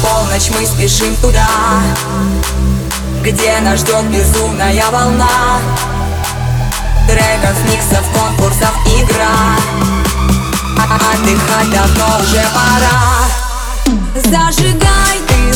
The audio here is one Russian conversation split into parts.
Полночь, мы спешим туда Где нас ждет безумная волна. Треков, миксов, конкурсов, игра. Отдыхать давно уже пора Зажигай ты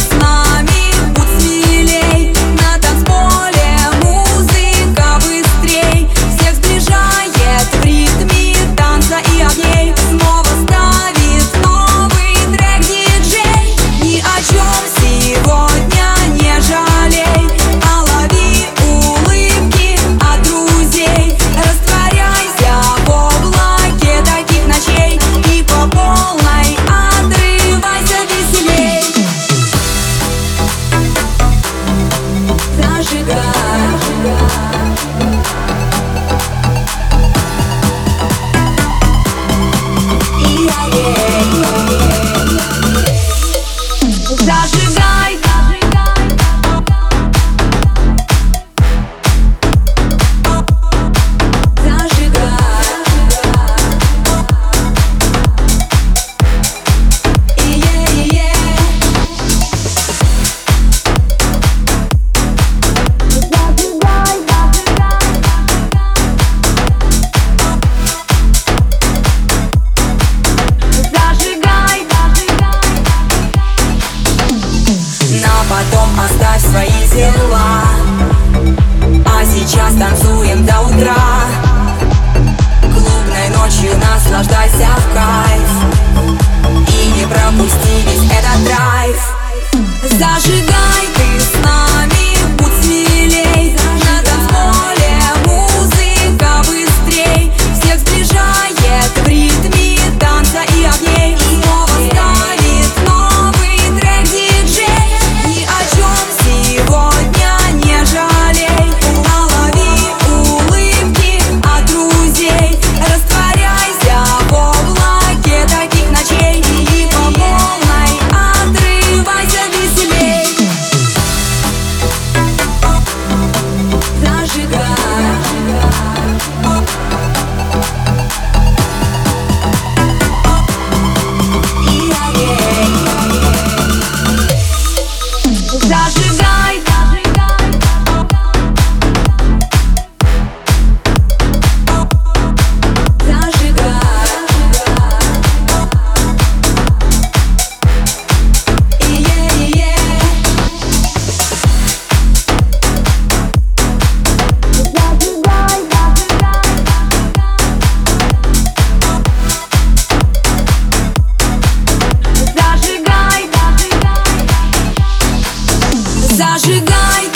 с нами дела. А сейчас танцуем до утра. Клубной ночью наслаждайся в кайф should Зажигай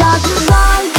just like